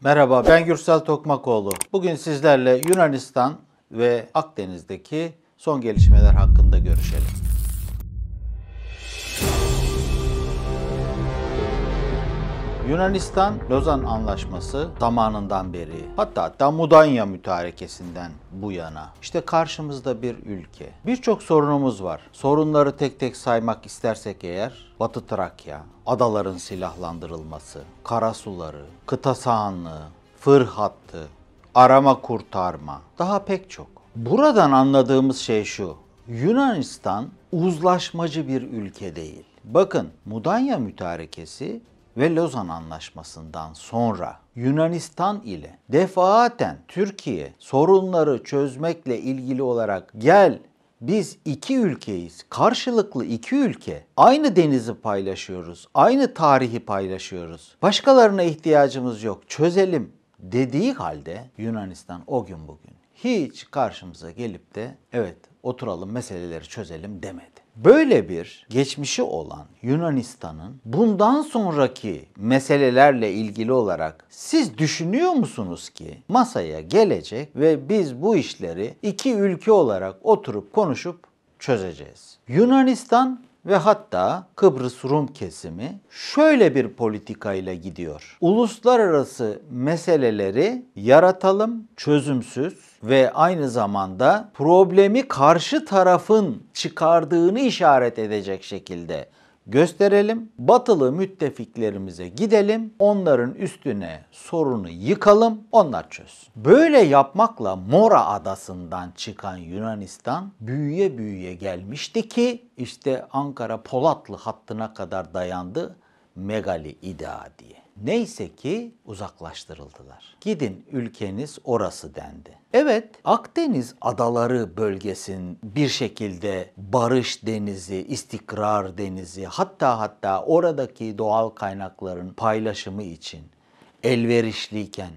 Merhaba ben Gürsel Tokmakoğlu. Bugün sizlerle Yunanistan ve Akdeniz'deki son gelişmeler hakkında görüşelim. Yunanistan Lozan Anlaşması zamanından beri hatta hatta Mudanya mütarekesinden bu yana işte karşımızda bir ülke. Birçok sorunumuz var. Sorunları tek tek saymak istersek eğer Batı Trakya, adaların silahlandırılması, karasuları, kıta sahanlığı, fır hattı, arama kurtarma daha pek çok. Buradan anladığımız şey şu. Yunanistan uzlaşmacı bir ülke değil. Bakın Mudanya mütarekesi ve Lozan Anlaşması'ndan sonra Yunanistan ile defaaten Türkiye sorunları çözmekle ilgili olarak gel biz iki ülkeyiz. Karşılıklı iki ülke. Aynı denizi paylaşıyoruz. Aynı tarihi paylaşıyoruz. Başkalarına ihtiyacımız yok. Çözelim dediği halde Yunanistan o gün bugün hiç karşımıza gelip de evet oturalım meseleleri çözelim demedi. Böyle bir geçmişi olan Yunanistan'ın bundan sonraki meselelerle ilgili olarak siz düşünüyor musunuz ki masaya gelecek ve biz bu işleri iki ülke olarak oturup konuşup çözeceğiz? Yunanistan ve hatta Kıbrıs Rum kesimi şöyle bir politikayla gidiyor. Uluslararası meseleleri yaratalım, çözümsüz ve aynı zamanda problemi karşı tarafın çıkardığını işaret edecek şekilde gösterelim. Batılı müttefiklerimize gidelim. Onların üstüne sorunu yıkalım. Onlar çözsün. Böyle yapmakla Mora adasından çıkan Yunanistan büyüye büyüye gelmişti ki işte Ankara Polatlı hattına kadar dayandı Megali İdea diye. Neyse ki uzaklaştırıldılar. Gidin ülkeniz orası dendi. Evet Akdeniz adaları bölgesin bir şekilde barış denizi, istikrar denizi hatta hatta oradaki doğal kaynakların paylaşımı için elverişliyken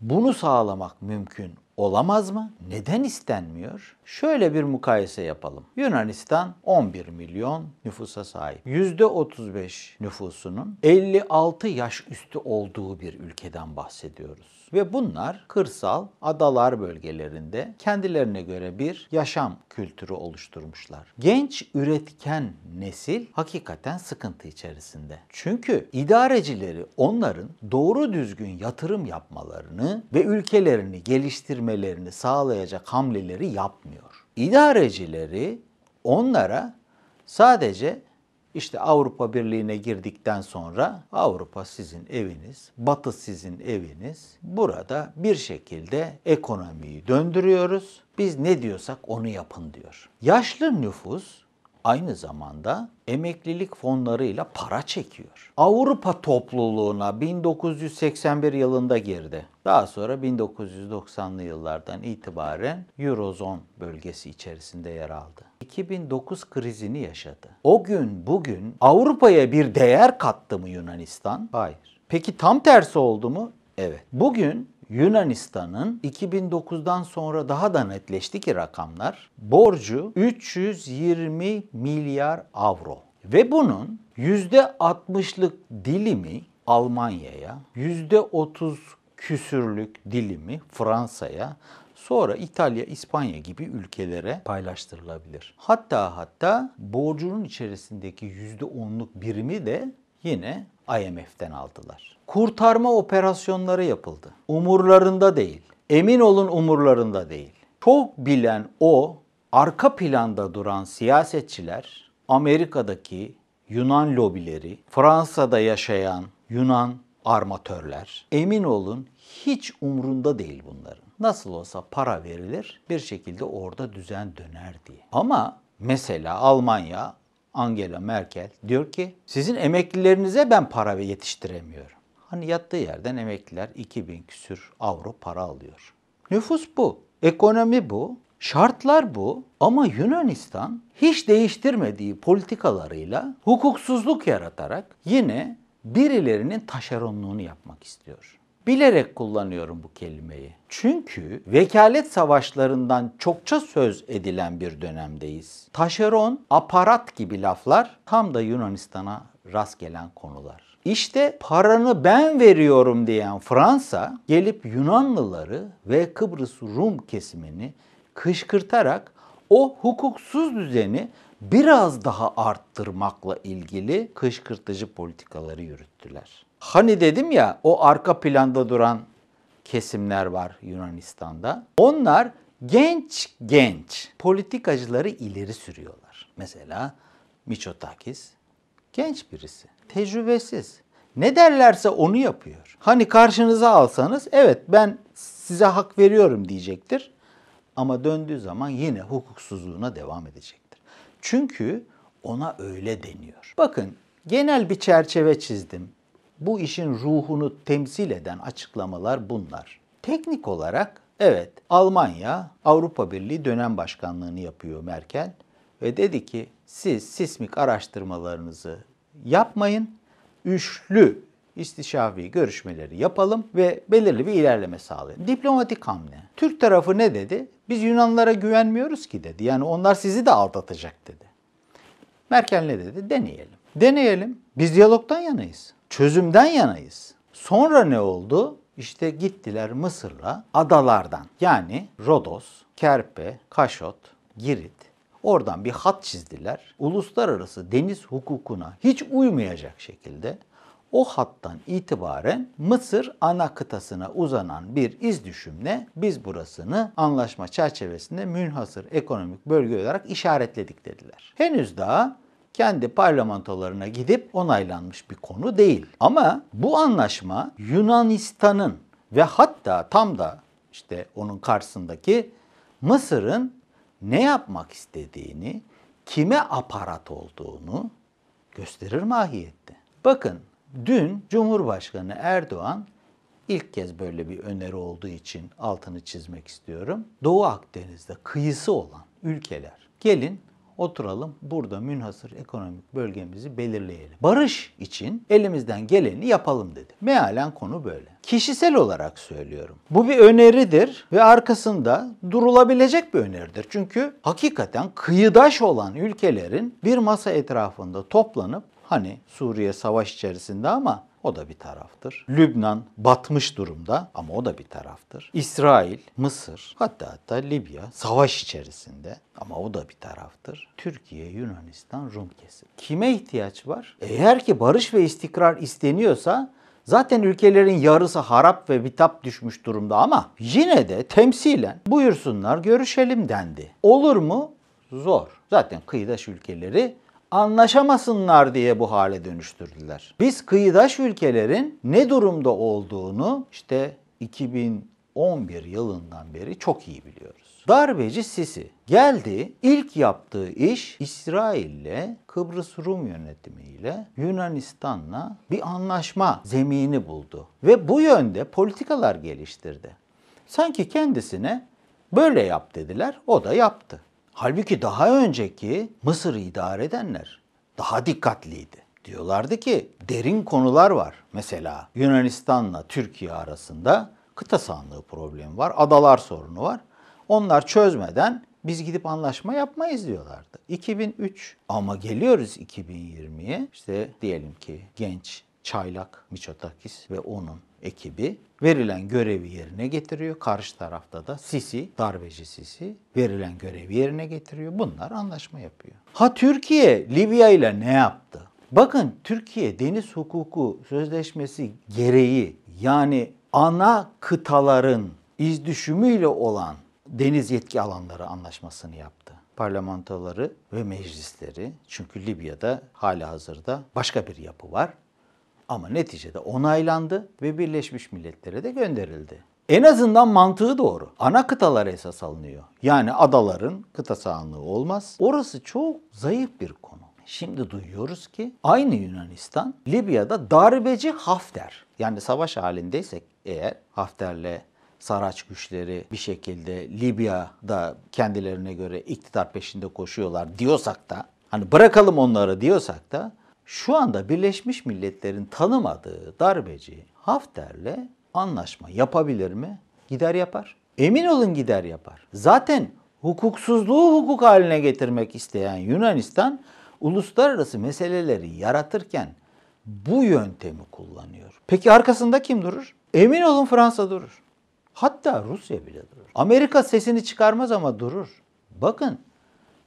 bunu sağlamak mümkün olamaz mı? Neden istenmiyor? Şöyle bir mukayese yapalım. Yunanistan 11 milyon nüfusa sahip. %35 nüfusunun 56 yaş üstü olduğu bir ülkeden bahsediyoruz. Ve bunlar kırsal adalar bölgelerinde kendilerine göre bir yaşam kültürü oluşturmuşlar. Genç üretken nesil hakikaten sıkıntı içerisinde. Çünkü idarecileri onların doğru düzgün yatırım yapmalarını ve ülkelerini geliştirmelerini sağlayacak hamleleri yapmıyor. İdarecileri onlara sadece işte Avrupa Birliği'ne girdikten sonra Avrupa sizin eviniz, Batı sizin eviniz. Burada bir şekilde ekonomiyi döndürüyoruz. Biz ne diyorsak onu yapın diyor. Yaşlı nüfus aynı zamanda emeklilik fonlarıyla para çekiyor. Avrupa topluluğuna 1981 yılında girdi. Daha sonra 1990'lı yıllardan itibaren Eurozone bölgesi içerisinde yer aldı. 2009 krizini yaşadı. O gün bugün Avrupa'ya bir değer kattı mı Yunanistan? Hayır. Peki tam tersi oldu mu? Evet. Bugün Yunanistan'ın 2009'dan sonra daha da netleşti ki rakamlar. Borcu 320 milyar avro. Ve bunun %60'lık dilimi Almanya'ya, %30 küsürlük dilimi Fransa'ya, sonra İtalya, İspanya gibi ülkelere paylaştırılabilir. Hatta hatta borcunun içerisindeki %10'luk birimi de yine IMF'den aldılar. Kurtarma operasyonları yapıldı. Umurlarında değil. Emin olun umurlarında değil. Çok bilen o arka planda duran siyasetçiler Amerika'daki Yunan lobileri, Fransa'da yaşayan Yunan armatörler emin olun hiç umrunda değil bunların. Nasıl olsa para verilir bir şekilde orada düzen döner diye. Ama mesela Almanya Angela Merkel diyor ki sizin emeklilerinize ben para ve yetiştiremiyorum. Hani yattığı yerden emekliler 2000 küsür avro para alıyor. Nüfus bu, ekonomi bu, şartlar bu ama Yunanistan hiç değiştirmediği politikalarıyla hukuksuzluk yaratarak yine birilerinin taşeronluğunu yapmak istiyor. Bilerek kullanıyorum bu kelimeyi. Çünkü vekalet savaşlarından çokça söz edilen bir dönemdeyiz. Taşeron, aparat gibi laflar tam da Yunanistan'a rast gelen konular. İşte paranı ben veriyorum diyen Fransa gelip Yunanlıları ve Kıbrıs Rum kesimini kışkırtarak o hukuksuz düzeni biraz daha arttırmakla ilgili kışkırtıcı politikaları yürüttüler. Hani dedim ya o arka planda duran kesimler var Yunanistan'da. Onlar genç genç politikacıları ileri sürüyorlar. Mesela Miçotakis genç birisi, tecrübesiz. Ne derlerse onu yapıyor. Hani karşınıza alsanız evet ben size hak veriyorum diyecektir. Ama döndüğü zaman yine hukuksuzluğuna devam edecektir. Çünkü ona öyle deniyor. Bakın genel bir çerçeve çizdim. Bu işin ruhunu temsil eden açıklamalar bunlar. Teknik olarak evet Almanya Avrupa Birliği dönem başkanlığını yapıyor Merkel ve dedi ki siz sismik araştırmalarınızı yapmayın. Üçlü istişafi görüşmeleri yapalım ve belirli bir ilerleme sağlayın. Diplomatik hamle. Türk tarafı ne dedi? Biz Yunanlara güvenmiyoruz ki dedi. Yani onlar sizi de aldatacak dedi. Merkel ne dedi? Deneyelim. Deneyelim. Biz diyalogdan yanayız. Çözümden yanayız. Sonra ne oldu? İşte gittiler Mısır'la adalardan yani Rodos, Kerpe, Kaşot, Girit oradan bir hat çizdiler. Uluslararası deniz hukukuna hiç uymayacak şekilde o hattan itibaren Mısır ana kıtasına uzanan bir iz düşümle biz burasını anlaşma çerçevesinde münhasır ekonomik bölge olarak işaretledik dediler. Henüz daha kendi parlamentolarına gidip onaylanmış bir konu değil. Ama bu anlaşma Yunanistan'ın ve hatta tam da işte onun karşısındaki Mısır'ın ne yapmak istediğini, kime aparat olduğunu gösterir mahiyette. Bakın dün Cumhurbaşkanı Erdoğan ilk kez böyle bir öneri olduğu için altını çizmek istiyorum. Doğu Akdeniz'de kıyısı olan ülkeler gelin oturalım burada münhasır ekonomik bölgemizi belirleyelim. Barış için elimizden geleni yapalım dedi. Mealen konu böyle. Kişisel olarak söylüyorum. Bu bir öneridir ve arkasında durulabilecek bir öneridir. Çünkü hakikaten kıyıdaş olan ülkelerin bir masa etrafında toplanıp hani Suriye savaş içerisinde ama o da bir taraftır. Lübnan batmış durumda ama o da bir taraftır. İsrail, Mısır hatta hatta Libya savaş içerisinde ama o da bir taraftır. Türkiye, Yunanistan, Rum kesim. Kime ihtiyaç var? Eğer ki barış ve istikrar isteniyorsa Zaten ülkelerin yarısı harap ve bitap düşmüş durumda ama yine de temsilen buyursunlar görüşelim dendi. Olur mu? Zor. Zaten kıyıdaş ülkeleri anlaşamasınlar diye bu hale dönüştürdüler. Biz kıyıdaş ülkelerin ne durumda olduğunu işte 2011 yılından beri çok iyi biliyoruz. Darbeci Sisi geldi ilk yaptığı iş İsrail'le Kıbrıs Rum yönetimiyle Yunanistan'la bir anlaşma zemini buldu ve bu yönde politikalar geliştirdi. Sanki kendisine böyle yap dediler, o da yaptı. Halbuki daha önceki Mısır'ı idare edenler daha dikkatliydi. Diyorlardı ki derin konular var. Mesela Yunanistan'la Türkiye arasında kıta sahanlığı problemi var, adalar sorunu var. Onlar çözmeden biz gidip anlaşma yapmayız diyorlardı. 2003 ama geliyoruz 2020'ye işte diyelim ki genç Çaylak Miçotakis ve onun ekibi verilen görevi yerine getiriyor. Karşı tarafta da Sisi, darbeci Sisi verilen görevi yerine getiriyor. Bunlar anlaşma yapıyor. Ha Türkiye Libya ile ne yaptı? Bakın Türkiye deniz hukuku sözleşmesi gereği yani ana kıtaların iz düşümüyle olan deniz yetki alanları anlaşmasını yaptı. Parlamentoları ve meclisleri çünkü Libya'da hala hazırda başka bir yapı var. Ama neticede onaylandı ve Birleşmiş Milletler'e de gönderildi. En azından mantığı doğru. Ana kıtalar esas alınıyor. Yani adaların kıta sahanlığı olmaz. Orası çok zayıf bir konu. Şimdi duyuyoruz ki aynı Yunanistan Libya'da darbeci Hafter yani savaş halindeysek eğer Hafter'le Saraç güçleri bir şekilde Libya'da kendilerine göre iktidar peşinde koşuyorlar diyorsak da hani bırakalım onları diyorsak da şu anda Birleşmiş Milletler'in tanımadığı darbeci Hafter'le anlaşma yapabilir mi? Gider yapar. Emin olun gider yapar. Zaten hukuksuzluğu hukuk haline getirmek isteyen Yunanistan uluslararası meseleleri yaratırken bu yöntemi kullanıyor. Peki arkasında kim durur? Emin olun Fransa durur. Hatta Rusya bile durur. Amerika sesini çıkarmaz ama durur. Bakın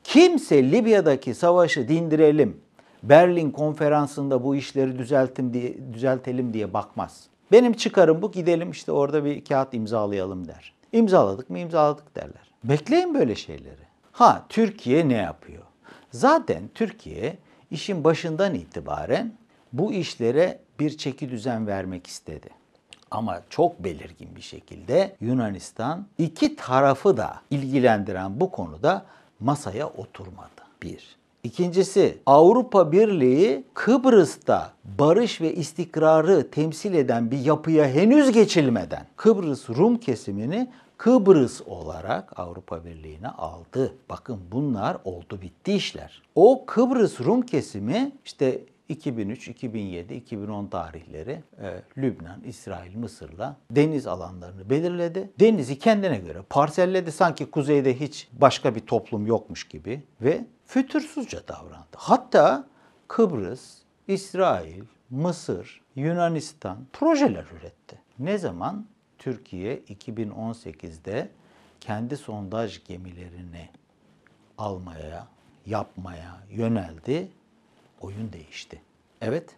kimse Libya'daki savaşı dindirelim, Berlin konferansında bu işleri düzeltim diye, düzeltelim diye bakmaz. Benim çıkarım bu gidelim işte orada bir kağıt imzalayalım der. İmzaladık mı imzaladık derler. Bekleyin böyle şeyleri. Ha Türkiye ne yapıyor? Zaten Türkiye işin başından itibaren bu işlere bir çeki düzen vermek istedi. Ama çok belirgin bir şekilde Yunanistan iki tarafı da ilgilendiren bu konuda masaya oturmadı. Bir. İkincisi Avrupa Birliği Kıbrıs'ta barış ve istikrarı temsil eden bir yapıya henüz geçilmeden Kıbrıs Rum kesimini Kıbrıs olarak Avrupa Birliği'ne aldı. Bakın bunlar oldu bitti işler. O Kıbrıs Rum kesimi işte 2003, 2007, 2010 tarihleri e, Lübnan, İsrail, Mısır'la deniz alanlarını belirledi. Denizi kendine göre parselledi. Sanki kuzeyde hiç başka bir toplum yokmuş gibi ve fütursuzca davrandı. Hatta Kıbrıs, İsrail, Mısır, Yunanistan projeler üretti. Ne zaman? Türkiye 2018'de kendi sondaj gemilerini almaya, yapmaya yöneldi. Oyun değişti. Evet,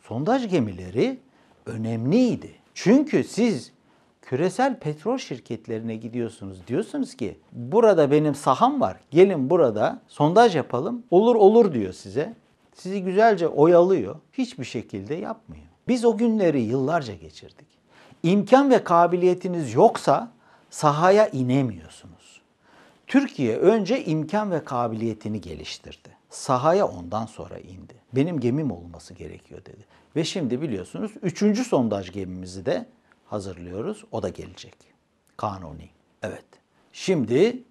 sondaj gemileri önemliydi. Çünkü siz küresel petrol şirketlerine gidiyorsunuz. Diyorsunuz ki burada benim saham var. Gelin burada sondaj yapalım. Olur olur diyor size. Sizi güzelce oyalıyor. Hiçbir şekilde yapmıyor. Biz o günleri yıllarca geçirdik. İmkan ve kabiliyetiniz yoksa sahaya inemiyorsunuz. Türkiye önce imkan ve kabiliyetini geliştirdi. Sahaya ondan sonra indi. Benim gemim olması gerekiyor dedi. Ve şimdi biliyorsunuz üçüncü sondaj gemimizi de hazırlıyoruz. O da gelecek. Kanuni. Evet. Şimdi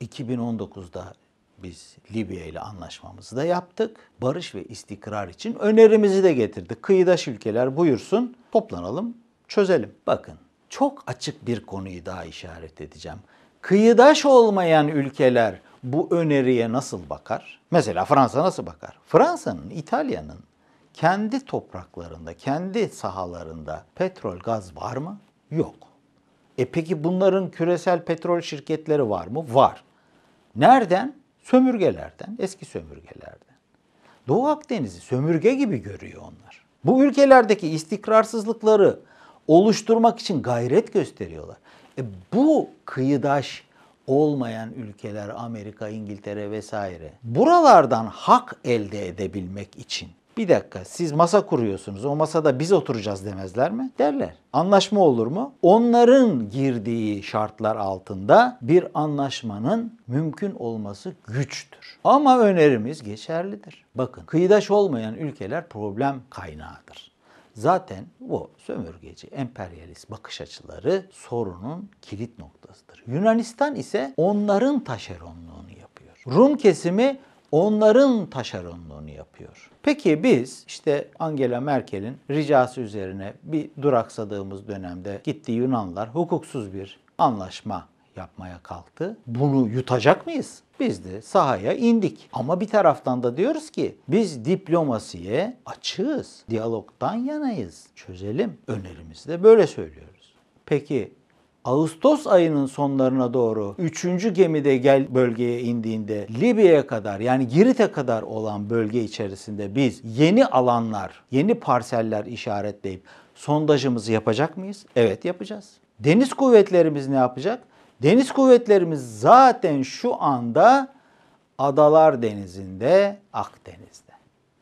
2019'da biz Libya ile anlaşmamızı da yaptık. Barış ve istikrar için önerimizi de getirdik. Kıyıdaş ülkeler buyursun, toplanalım, çözelim. Bakın, çok açık bir konuyu daha işaret edeceğim. Kıyıdaş olmayan ülkeler bu öneriye nasıl bakar? Mesela Fransa nasıl bakar? Fransa'nın, İtalya'nın kendi topraklarında, kendi sahalarında petrol, gaz var mı? Yok. E peki bunların küresel petrol şirketleri var mı? Var. Nereden? Sömürgelerden, eski sömürgelerden. Doğu Akdeniz'i sömürge gibi görüyor onlar. Bu ülkelerdeki istikrarsızlıkları oluşturmak için gayret gösteriyorlar. E bu kıyıdaş olmayan ülkeler Amerika, İngiltere vesaire buralardan hak elde edebilmek için bir dakika siz masa kuruyorsunuz o masada biz oturacağız demezler mi? Derler. Anlaşma olur mu? Onların girdiği şartlar altında bir anlaşmanın mümkün olması güçtür. Ama önerimiz geçerlidir. Bakın kıyıdaş olmayan ülkeler problem kaynağıdır. Zaten bu sömürgeci, emperyalist bakış açıları sorunun kilit noktasıdır. Yunanistan ise onların taşeronluğunu yapıyor. Rum kesimi onların taşeronluğunu yapıyor. Peki biz işte Angela Merkel'in ricası üzerine bir duraksadığımız dönemde gitti Yunanlar hukuksuz bir anlaşma yapmaya kalktı. Bunu yutacak mıyız? Biz de sahaya indik. Ama bir taraftan da diyoruz ki biz diplomasiye açığız. Diyalogdan yanayız. Çözelim. Önerimizi de böyle söylüyoruz. Peki Ağustos ayının sonlarına doğru 3. gemide gel bölgeye indiğinde Libya'ya kadar yani Girit'e kadar olan bölge içerisinde biz yeni alanlar, yeni parseller işaretleyip sondajımızı yapacak mıyız? Evet yapacağız. Deniz kuvvetlerimiz ne yapacak? Deniz kuvvetlerimiz zaten şu anda Adalar Denizi'nde, Akdeniz'de.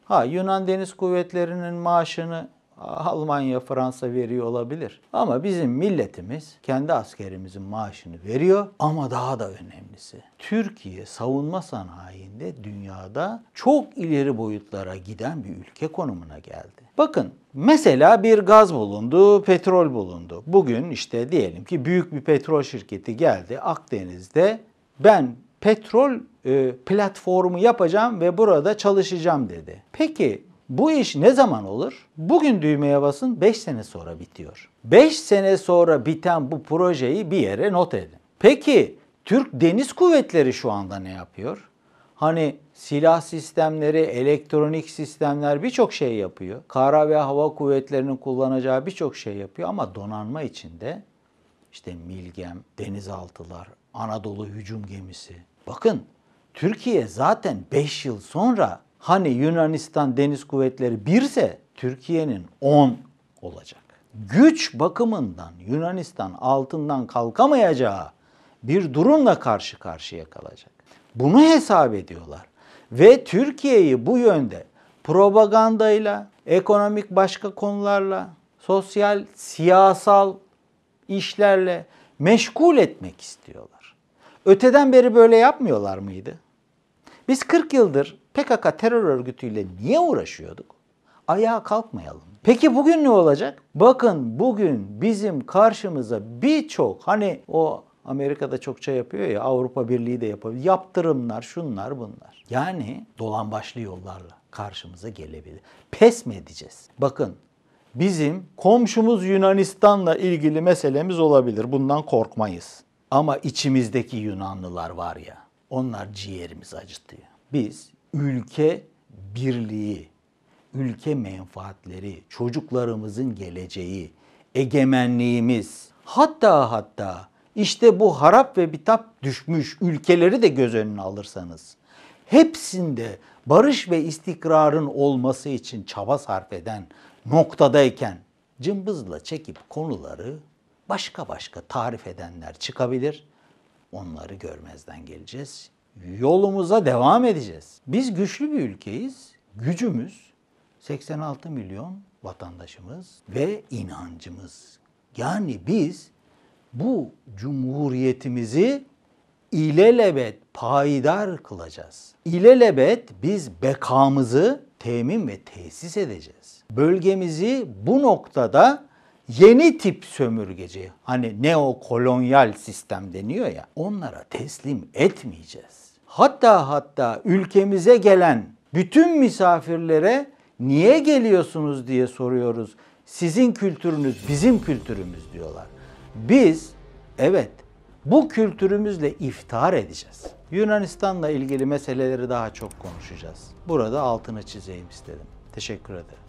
Ha Yunan Deniz Kuvvetleri'nin maaşını Almanya, Fransa veriyor olabilir. Ama bizim milletimiz kendi askerimizin maaşını veriyor ama daha da önemlisi Türkiye savunma sanayinde dünyada çok ileri boyutlara giden bir ülke konumuna geldi. Bakın mesela bir gaz bulundu, petrol bulundu. Bugün işte diyelim ki büyük bir petrol şirketi geldi Akdeniz'de ben petrol e, platformu yapacağım ve burada çalışacağım dedi. Peki bu iş ne zaman olur? Bugün düğmeye basın 5 sene sonra bitiyor. 5 sene sonra biten bu projeyi bir yere not edin. Peki Türk Deniz Kuvvetleri şu anda ne yapıyor? Hani silah sistemleri, elektronik sistemler birçok şey yapıyor. Kara ve hava kuvvetlerinin kullanacağı birçok şey yapıyor ama donanma içinde işte Milgem, denizaltılar, Anadolu hücum gemisi. Bakın Türkiye zaten 5 yıl sonra hani Yunanistan deniz kuvvetleri birse Türkiye'nin 10 olacak. Güç bakımından Yunanistan altından kalkamayacağı bir durumla karşı karşıya kalacak. Bunu hesap ediyorlar. Ve Türkiye'yi bu yönde propagandayla, ekonomik başka konularla, sosyal, siyasal işlerle meşgul etmek istiyorlar. Öteden beri böyle yapmıyorlar mıydı? Biz 40 yıldır PKK terör örgütüyle niye uğraşıyorduk? Ayağa kalkmayalım. Peki bugün ne olacak? Bakın bugün bizim karşımıza birçok hani o Amerika'da çokça yapıyor ya Avrupa Birliği de yapıyor. Yaptırımlar, şunlar bunlar. Yani dolan başlı yollarla karşımıza gelebilir. Pes mi edeceğiz? Bakın bizim komşumuz Yunanistan'la ilgili meselemiz olabilir. Bundan korkmayız. Ama içimizdeki Yunanlılar var ya, onlar ciğerimizi acıtıyor. Biz ülke birliği, ülke menfaatleri, çocuklarımızın geleceği, egemenliğimiz, hatta hatta işte bu harap ve bitap düşmüş ülkeleri de göz önüne alırsanız, hepsinde barış ve istikrarın olması için çaba sarf eden noktadayken cımbızla çekip konuları başka başka tarif edenler çıkabilir. Onları görmezden geleceğiz. Yolumuza devam edeceğiz. Biz güçlü bir ülkeyiz. Gücümüz 86 milyon vatandaşımız ve inancımız. Yani biz bu cumhuriyetimizi ilelebet payidar kılacağız. İlelebet biz bekamızı temin ve tesis edeceğiz. Bölgemizi bu noktada yeni tip sömürgeci, hani neokolonyal sistem deniyor ya, onlara teslim etmeyeceğiz. Hatta hatta ülkemize gelen bütün misafirlere niye geliyorsunuz diye soruyoruz. Sizin kültürünüz bizim kültürümüz diyorlar. Biz evet bu kültürümüzle iftihar edeceğiz. Yunanistan'la ilgili meseleleri daha çok konuşacağız. Burada altını çizeyim istedim. Teşekkür ederim.